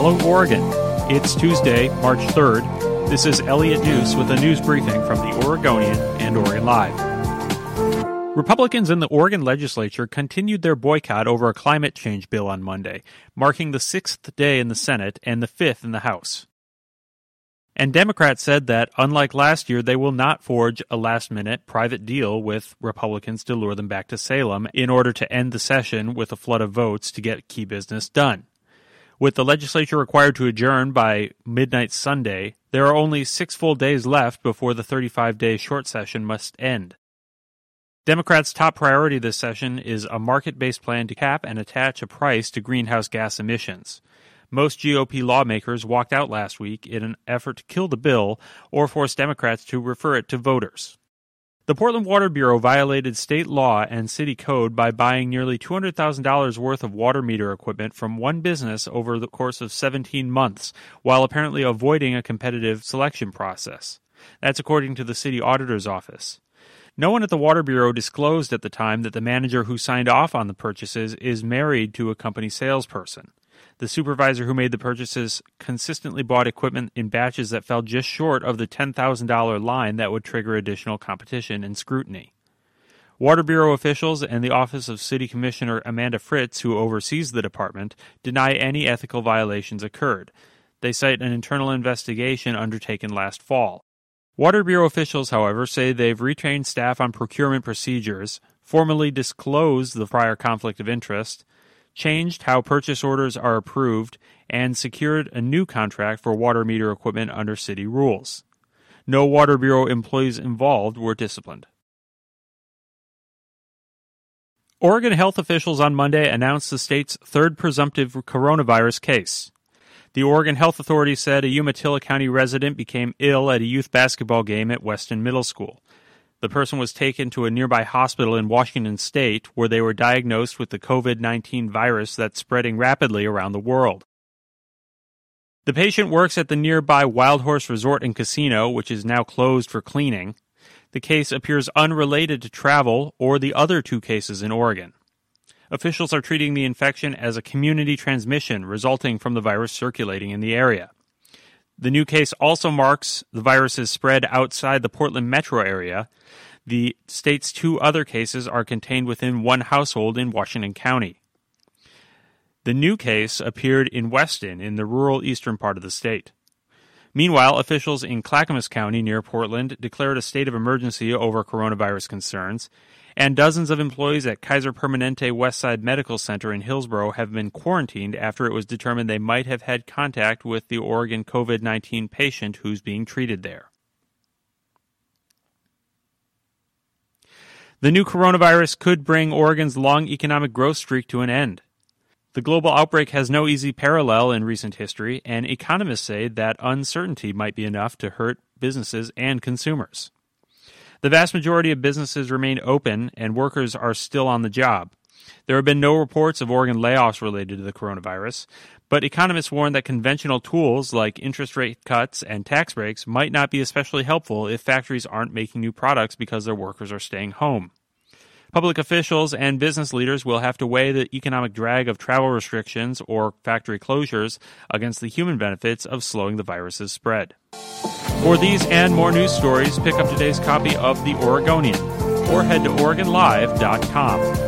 Hello, Oregon. It's Tuesday, March 3rd. This is Elliot Njus with a news briefing from the Oregonian and Oregon Live. Republicans in the Oregon legislature continued their boycott over a climate change bill on Monday, marking the sixth day in the Senate and the fifth in the House. And Democrats said that, unlike last year, they will not forge a last minute private deal with Republicans to lure them back to Salem in order to end the session with a flood of votes to get key business done. With the legislature required to adjourn by midnight Sunday, there are only six full days left before the 35 day short session must end. Democrats' top priority this session is a market based plan to cap and attach a price to greenhouse gas emissions. Most GOP lawmakers walked out last week in an effort to kill the bill or force Democrats to refer it to voters. The Portland Water Bureau violated state law and city code by buying nearly $200,000 worth of water meter equipment from one business over the course of 17 months, while apparently avoiding a competitive selection process. That's according to the city auditor's office. No one at the Water Bureau disclosed at the time that the manager who signed off on the purchases is married to a company salesperson. The supervisor who made the purchases consistently bought equipment in batches that fell just short of the $10,000 line that would trigger additional competition and scrutiny. Water Bureau officials and the Office of City Commissioner Amanda Fritz, who oversees the department, deny any ethical violations occurred. They cite an internal investigation undertaken last fall. Water Bureau officials, however, say they've retrained staff on procurement procedures, formally disclosed the prior conflict of interest, changed how purchase orders are approved, and secured a new contract for water meter equipment under city rules. No Water Bureau employees involved were disciplined. Oregon health officials on Monday announced the state's third presumptive coronavirus case. The Oregon Health Authority said a Umatilla County resident became ill at a youth basketball game at Weston Middle School. The person was taken to a nearby hospital in Washington state where they were diagnosed with the COVID 19 virus that's spreading rapidly around the world. The patient works at the nearby Wild Horse Resort and Casino, which is now closed for cleaning. The case appears unrelated to travel or the other two cases in Oregon. Officials are treating the infection as a community transmission resulting from the virus circulating in the area. The new case also marks the virus's spread outside the Portland metro area. The state's two other cases are contained within one household in Washington County. The new case appeared in Weston, in the rural eastern part of the state. Meanwhile, officials in Clackamas County near Portland declared a state of emergency over coronavirus concerns and dozens of employees at Kaiser Permanente Westside Medical Center in Hillsboro have been quarantined after it was determined they might have had contact with the Oregon COVID 19 patient who's being treated there. The new coronavirus could bring Oregon's long economic growth streak to an end. The global outbreak has no easy parallel in recent history, and economists say that uncertainty might be enough to hurt businesses and consumers. The vast majority of businesses remain open and workers are still on the job. There have been no reports of Oregon layoffs related to the coronavirus, but economists warn that conventional tools like interest rate cuts and tax breaks might not be especially helpful if factories aren't making new products because their workers are staying home. Public officials and business leaders will have to weigh the economic drag of travel restrictions or factory closures against the human benefits of slowing the virus's spread. For these and more news stories, pick up today's copy of The Oregonian or head to OregonLive.com.